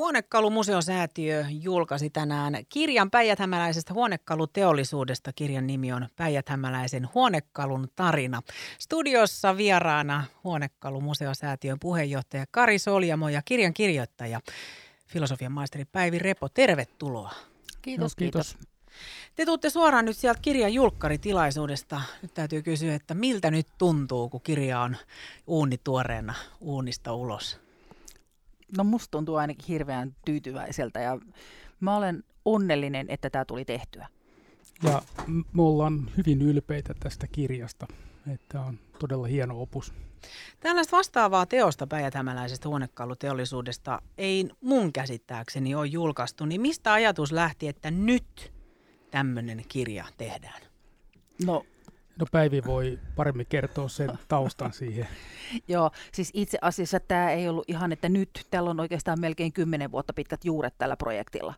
Huonekalumuseosäätiö julkaisi tänään kirjan Päijäthämäläisestä huonekaluteollisuudesta. Kirjan nimi on Päijäthämäläisen huonekalun tarina. Studiossa vieraana Huonekalumuseosäätiön puheenjohtaja Kari Soljamo ja kirjan kirjoittaja filosofian maisteri Päivi Repo. Tervetuloa. Kiitos, no, kiitos. kiitos. Te tuutte suoraan nyt sieltä kirjan julkkaritilaisuudesta. Nyt täytyy kysyä, että miltä nyt tuntuu, kun kirja on uunituoreena uunista ulos? No musta tuntuu ainakin hirveän tyytyväiseltä ja mä olen onnellinen, että tämä tuli tehtyä. Ja me ollaan hyvin ylpeitä tästä kirjasta, että on todella hieno opus. Tällaista vastaavaa teosta päijäthämäläisestä huonekaluteollisuudesta ei mun käsittääkseni ole julkaistu, niin mistä ajatus lähti, että nyt tämmöinen kirja tehdään? No No Päivi voi paremmin kertoa sen taustan siihen. Joo, siis itse asiassa tämä ei ollut ihan, että nyt täällä on oikeastaan melkein kymmenen vuotta pitkät juuret tällä projektilla.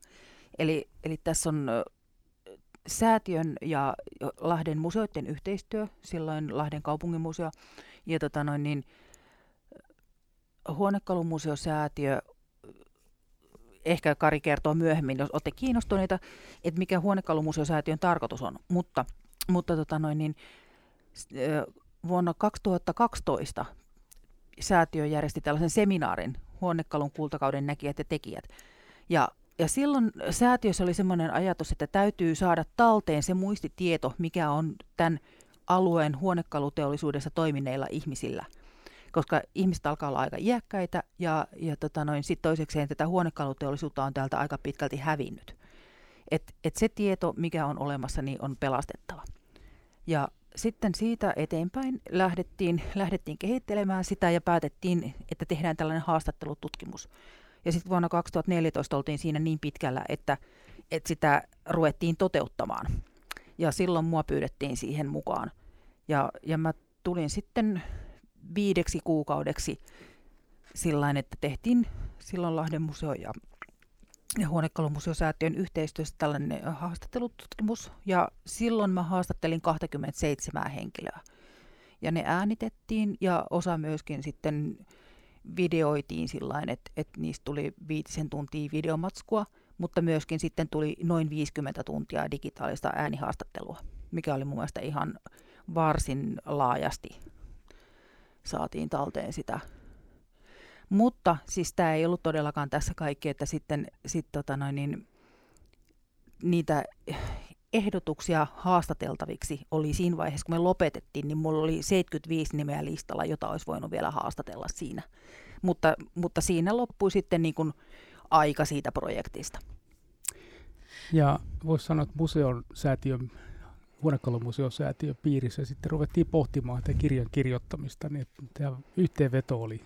Eli, eli tässä on säätiön ja Lahden museoiden yhteistyö, silloin Lahden kaupungin museo, ja tota noin, niin, huonekalumuseosäätiö, ehkä Kari kertoo myöhemmin, jos olette kiinnostuneita, että mikä huonekalumuseosäätiön tarkoitus on, mutta – mutta tota noin, niin, vuonna 2012 säätiö järjesti tällaisen seminaarin huonekalun kultakauden näkijät ja tekijät. Ja, ja silloin säätiössä oli sellainen ajatus, että täytyy saada talteen se muistitieto, mikä on tämän alueen huonekaluteollisuudessa toimineilla ihmisillä. Koska ihmiset alkaa olla aika iäkkäitä ja, ja tota noin, toisekseen tätä huonekaluteollisuutta on täältä aika pitkälti hävinnyt. Et, et se tieto, mikä on olemassa, niin on pelastettava. Ja sitten siitä eteenpäin lähdettiin, lähdettiin kehittelemään sitä ja päätettiin, että tehdään tällainen haastattelututkimus. Ja sitten vuonna 2014 oltiin siinä niin pitkällä, että, että sitä ruvettiin toteuttamaan. Ja silloin mua pyydettiin siihen mukaan. Ja, ja mä tulin sitten viideksi kuukaudeksi sillä että tehtiin silloin Lahden museo ja Huonekalumuseosäätiön yhteistyössä tällainen haastattelututkimus. Ja silloin mä haastattelin 27 henkilöä. Ja ne äänitettiin ja osa myöskin sitten videoitiin sillä että, että niistä tuli viitisen tuntia videomatskua, mutta myöskin sitten tuli noin 50 tuntia digitaalista äänihaastattelua, mikä oli mun mielestä ihan varsin laajasti saatiin talteen sitä mutta siis tämä ei ollut todellakaan tässä kaikki, että sitten sit, tota noin, niin, niitä ehdotuksia haastateltaviksi oli siinä vaiheessa, kun me lopetettiin, niin mulla oli 75 nimeä listalla, jota olisi voinut vielä haastatella siinä. Mutta, mutta siinä loppui sitten niin kuin aika siitä projektista. Ja voisi sanoa, että museon säätiön huonekalumuseosäätiön piirissä sitten ruvettiin pohtimaan tämän kirjan kirjoittamista, niin tämä yhteenveto oli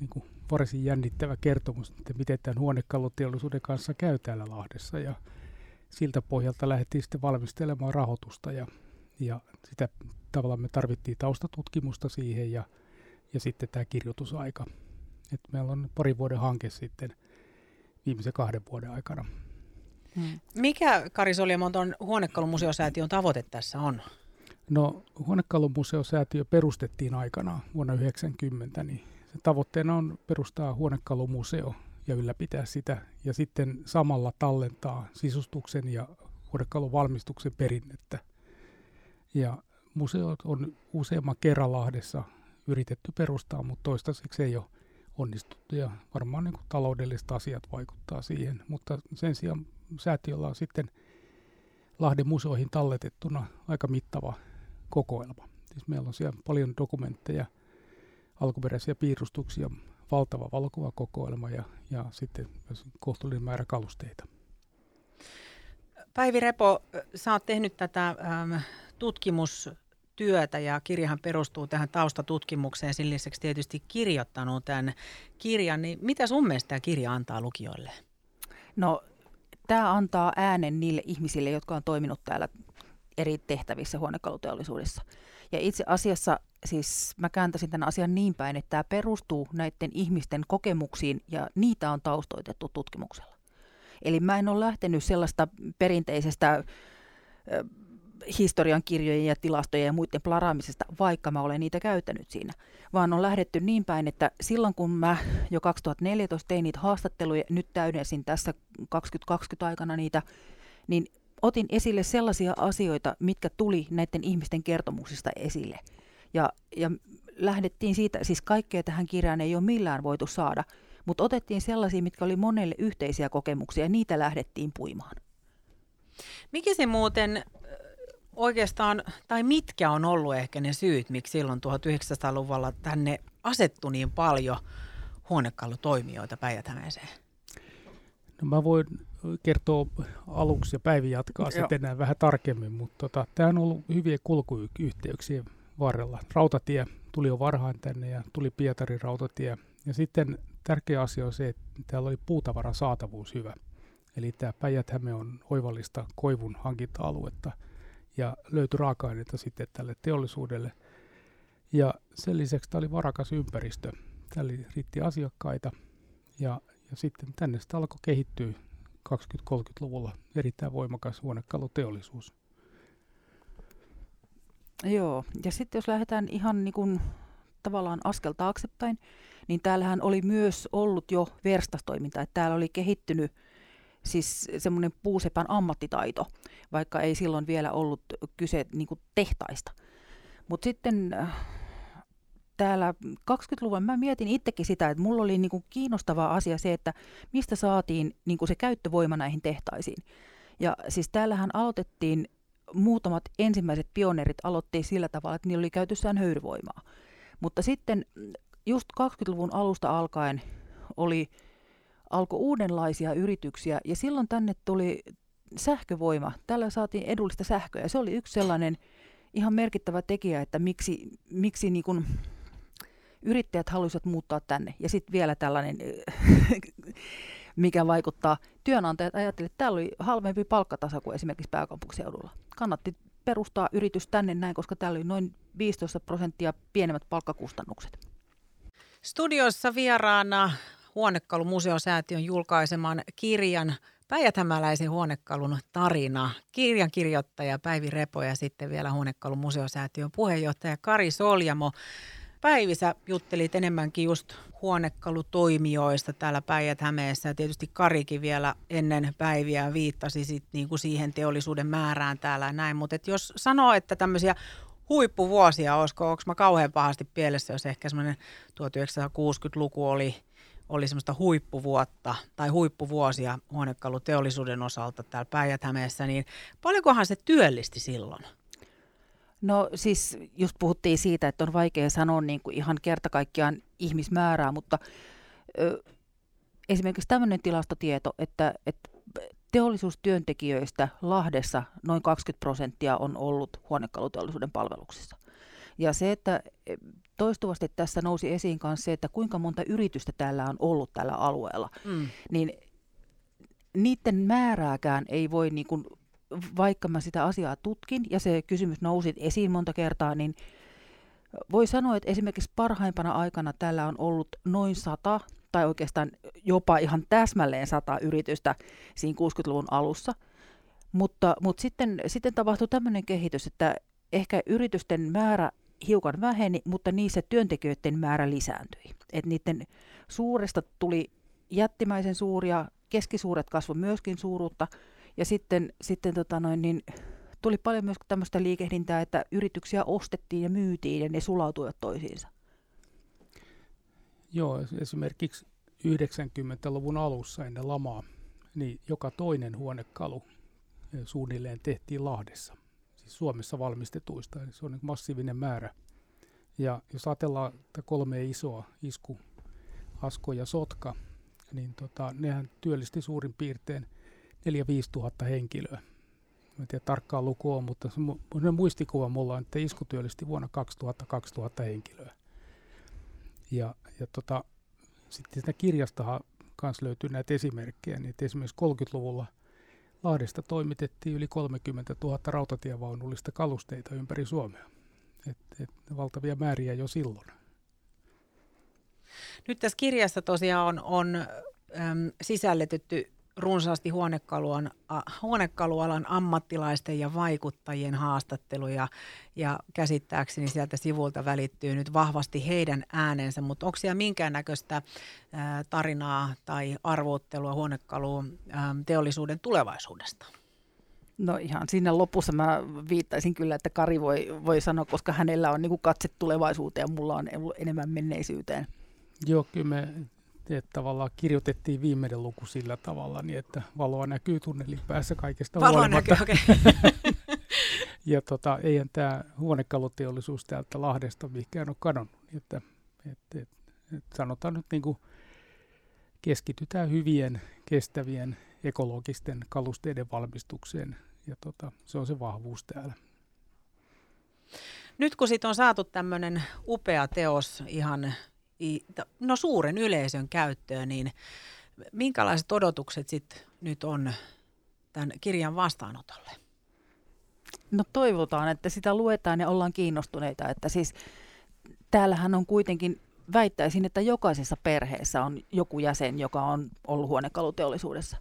niin kuin varsin jännittävä kertomus, että miten tämän huonekaluteollisuuden kanssa käy täällä Lahdessa. Ja siltä pohjalta lähdettiin sitten valmistelemaan rahoitusta ja, ja sitä tavallaan me tarvittiin taustatutkimusta siihen ja, ja sitten tämä kirjoitusaika. Et meillä on pari vuoden hanke sitten viimeisen kahden vuoden aikana. Hmm. Mikä Kari Soljamonton huonekalumuseosäätiön tavoite tässä on? No huonekalumuseosäätiö perustettiin aikanaan vuonna 1990, niin tavoitteena on perustaa huonekalumuseo ja ylläpitää sitä ja sitten samalla tallentaa sisustuksen ja huonekalun valmistuksen perinnettä. Ja museot on useamman kerran Lahdessa yritetty perustaa, mutta toistaiseksi ei ole onnistuttu ja varmaan niin taloudelliset asiat vaikuttaa siihen. Mutta sen sijaan säätiöllä on sitten Lahden museoihin talletettuna aika mittava kokoelma. Siis meillä on siellä paljon dokumentteja – alkuperäisiä piirustuksia, valtava valokuvakokoelma ja, ja sitten myös kohtuullinen määrä kalusteita. Päivi Repo, sä oot tehnyt tätä ähm, tutkimustyötä ja kirjahan perustuu tähän taustatutkimukseen, sen lisäksi tietysti kirjoittanut tämän kirjan, niin mitä sun mielestä tämä kirja antaa lukijoille? No tämä antaa äänen niille ihmisille, jotka on toiminut täällä eri tehtävissä huonekaluteollisuudessa. Ja itse asiassa siis mä kääntäisin tämän asian niin päin, että tämä perustuu näiden ihmisten kokemuksiin ja niitä on taustoitettu tutkimuksella. Eli mä en ole lähtenyt sellaista perinteisestä historian kirjojen ja tilastojen ja muiden plaraamisesta, vaikka mä olen niitä käyttänyt siinä. Vaan on lähdetty niin päin, että silloin kun mä jo 2014 tein niitä haastatteluja, nyt täydensin tässä 2020 aikana niitä, niin otin esille sellaisia asioita, mitkä tuli näiden ihmisten kertomuksista esille. Ja, ja lähdettiin siitä, siis kaikkea tähän kirjaan ei ole millään voitu saada, mutta otettiin sellaisia, mitkä oli monelle yhteisiä kokemuksia ja niitä lähdettiin puimaan. Mikä se muuten oikeastaan, tai mitkä on ollut ehkä ne syyt, miksi silloin 1900-luvulla tänne asettu niin paljon huonekalutoimijoita päijät No mä voin kertoa aluksi ja Päivi jatkaa sitten enää vähän tarkemmin, mutta tota, tämä on ollut hyvien kulkuyhteyksien varrella. Rautatie tuli jo varhain tänne ja tuli Pietarin rautatie. Ja sitten tärkeä asia on se, että täällä oli puutavaran saatavuus hyvä. Eli tämä päijät on oivallista koivun hankinta-aluetta ja löytyi raaka-aineita sitten tälle teollisuudelle. Ja sen lisäksi tämä oli varakas ympäristö. Täällä riitti asiakkaita ja, ja sitten tänne sitten alkoi kehittyä 20-30-luvulla erittäin voimakas huonekaluteollisuus. Joo, ja sitten jos lähdetään ihan niin kuin tavallaan askel taaksepäin, niin täällähän oli myös ollut jo verstastoiminta, että täällä oli kehittynyt siis semmoinen puusepän ammattitaito, vaikka ei silloin vielä ollut kyse niin kuin tehtaista. Mutta sitten äh, täällä 20-luvun mä mietin itsekin sitä, että mulla oli niin kuin kiinnostava asia se, että mistä saatiin niin kuin se käyttövoima näihin tehtaisiin. Ja siis täällähän aloitettiin, muutamat ensimmäiset pioneerit aloittiin sillä tavalla, että niillä oli käytössään höyryvoimaa. Mutta sitten just 20-luvun alusta alkaen oli, alkoi uudenlaisia yrityksiä ja silloin tänne tuli sähkövoima. Tällä saatiin edullista sähköä ja se oli yksi sellainen ihan merkittävä tekijä, että miksi, miksi niin kun yrittäjät halusivat muuttaa tänne. Ja sitten vielä tällainen, mikä vaikuttaa, työnantajat ajattelivat, että täällä oli halvempi palkkatasa kuin esimerkiksi pääkaupunkiseudulla. Kannatti perustaa yritys tänne näin, koska täällä oli noin 15 prosenttia pienemmät palkkakustannukset. Studiossa vieraana Huonekalumuseosäätiön julkaiseman kirjan Päijäthämäläisen huonekalun tarina. Kirjan kirjoittaja Päivi Repo ja sitten vielä Huonekalumuseosäätiön puheenjohtaja Kari Soljamo. Päivi, sä juttelit enemmänkin just huonekalutoimijoista täällä Päijät-Hämeessä ja tietysti Karikin vielä ennen päiviä viittasi sit niinku siihen teollisuuden määrään täällä ja näin, mutta jos sanoo, että tämmöisiä huippuvuosia, olisiko, onko mä kauhean pahasti pielessä, jos ehkä semmoinen 1960-luku oli, oli semmoista huippuvuotta tai huippuvuosia huonekaluteollisuuden osalta täällä päijät niin paljonkohan se työllisti silloin? No siis just puhuttiin siitä, että on vaikea sanoa niin kuin ihan kerta kaikkiaan ihmismäärää, mutta ö, esimerkiksi tämmöinen tilastotieto, että, että teollisuustyöntekijöistä Lahdessa noin 20 prosenttia on ollut huonekaluteollisuuden palveluksessa. Ja se, että e, toistuvasti tässä nousi esiin myös se, että kuinka monta yritystä täällä on ollut tällä alueella, mm. niin niiden määrääkään ei voi, niin kuin, vaikka mä sitä asiaa tutkin ja se kysymys nousi esiin monta kertaa, niin voi sanoa, että esimerkiksi parhaimpana aikana täällä on ollut noin sata tai oikeastaan jopa ihan täsmälleen sata yritystä siinä 60-luvun alussa. Mutta, mutta sitten, sitten tapahtui tämmöinen kehitys, että ehkä yritysten määrä hiukan väheni, mutta niissä työntekijöiden määrä lisääntyi. Et niiden suuresta tuli jättimäisen suuria, keskisuuret kasvoi myöskin suuruutta, ja sitten, sitten tota noin, niin tuli paljon myös tämmöistä liikehdintää, että yrityksiä ostettiin ja myytiin ja ne sulautuivat toisiinsa. Joo, esimerkiksi 90-luvun alussa ennen lamaa, niin joka toinen huonekalu eh, suunnilleen tehtiin Lahdessa, siis Suomessa valmistetuista, eli se on niin massiivinen määrä. Ja jos ajatellaan että kolme isoa, Isku, Asko ja Sotka, niin tota, nehän työllisti suurin piirtein 4-5 tuhatta henkilöä. En tiedä tarkkaan luku on, mutta se muistikuva mulla on, että Isku työllisti vuonna 2000-2000 henkilöä. Ja, ja tota, sitten sitä kirjastahan myös löytyy näitä esimerkkejä, niin esimerkiksi 30-luvulla Lahdesta toimitettiin yli 30 000 rautatievaunullista kalusteita ympäri Suomea. Et, et, valtavia määriä jo silloin. Nyt tässä kirjassa tosiaan on, on äm, sisällytetty runsaasti huonekaluan, huonekalualan ammattilaisten ja vaikuttajien haastatteluja ja käsittääkseni sieltä sivulta välittyy nyt vahvasti heidän äänensä, mutta onko siellä minkäännäköistä tarinaa tai arvouttelua huonekaluun teollisuuden tulevaisuudesta? No ihan siinä lopussa mä viittaisin kyllä, että Kari voi, voi sanoa, koska hänellä on niin katse tulevaisuuteen ja mulla on enemmän menneisyyteen. Joo, kyllä me että tavallaan kirjoitettiin viimeinen luku sillä tavalla, niin että valoa näkyy tunnelin päässä kaikesta Valoa huolimatta. näkyy, okei. Okay. ja tota, eihän tämä huonekaluteollisuus täältä Lahdesta mihinkään ole kadonnut. Niin että, et, et, et sanotaan nyt niin kuin keskitytään hyvien, kestävien, ekologisten kalusteiden valmistukseen ja tota, se on se vahvuus täällä. Nyt kun siitä on saatu tämmöinen upea teos ihan no suuren yleisön käyttöön, niin minkälaiset odotukset sitten nyt on tämän kirjan vastaanotolle? No toivotaan, että sitä luetaan ja ollaan kiinnostuneita, että siis täällähän on kuitenkin väittäisin, että jokaisessa perheessä on joku jäsen, joka on ollut huonekaluteollisuudessa.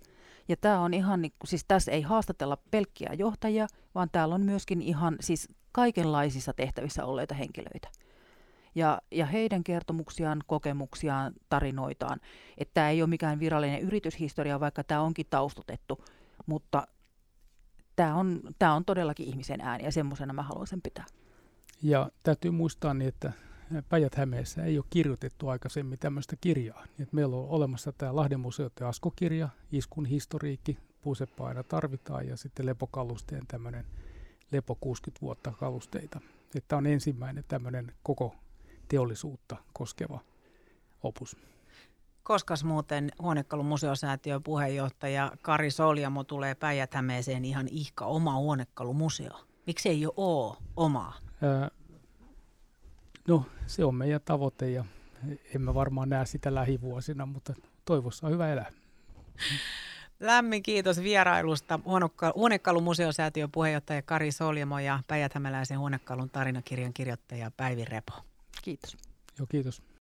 Ja tämä on ihan, niin siis tässä ei haastatella pelkkiä johtajia, vaan täällä on myöskin ihan siis kaikenlaisissa tehtävissä olleita henkilöitä ja, ja heidän kertomuksiaan, kokemuksiaan, tarinoitaan. Että tämä ei ole mikään virallinen yrityshistoria, vaikka tämä onkin taustutettu, mutta tämä on, tämä on todellakin ihmisen ääni ja semmoisena mä haluan sen pitää. Ja täytyy muistaa niin, että Päijät-Hämeessä ei ole kirjoitettu aikaisemmin tämmöistä kirjaa. Että meillä on olemassa tämä Lahden museoiden Asko-kirja, Iskun historiikki, puusepa aina tarvitaan ja sitten Lepokalusteen tämmöinen Lepo 60 vuotta kalusteita. Että on ensimmäinen tämmöinen koko teollisuutta koskeva opus. Koskas muuten Huonekalumuseosäätiön puheenjohtaja Kari Soljamo tulee päijät ihan ihka oma huonekalumuseo? Miksi ei ole omaa? Ää, no se on meidän tavoite ja emme varmaan näe sitä lähivuosina, mutta toivossa on hyvä elää. Lämmin kiitos vierailusta Huonekalumuseosäätiön puheenjohtaja Kari Soljamo ja päijät huonekalun tarinakirjan kirjoittaja Päivi Repo. Kiitos. Joo, kiitos.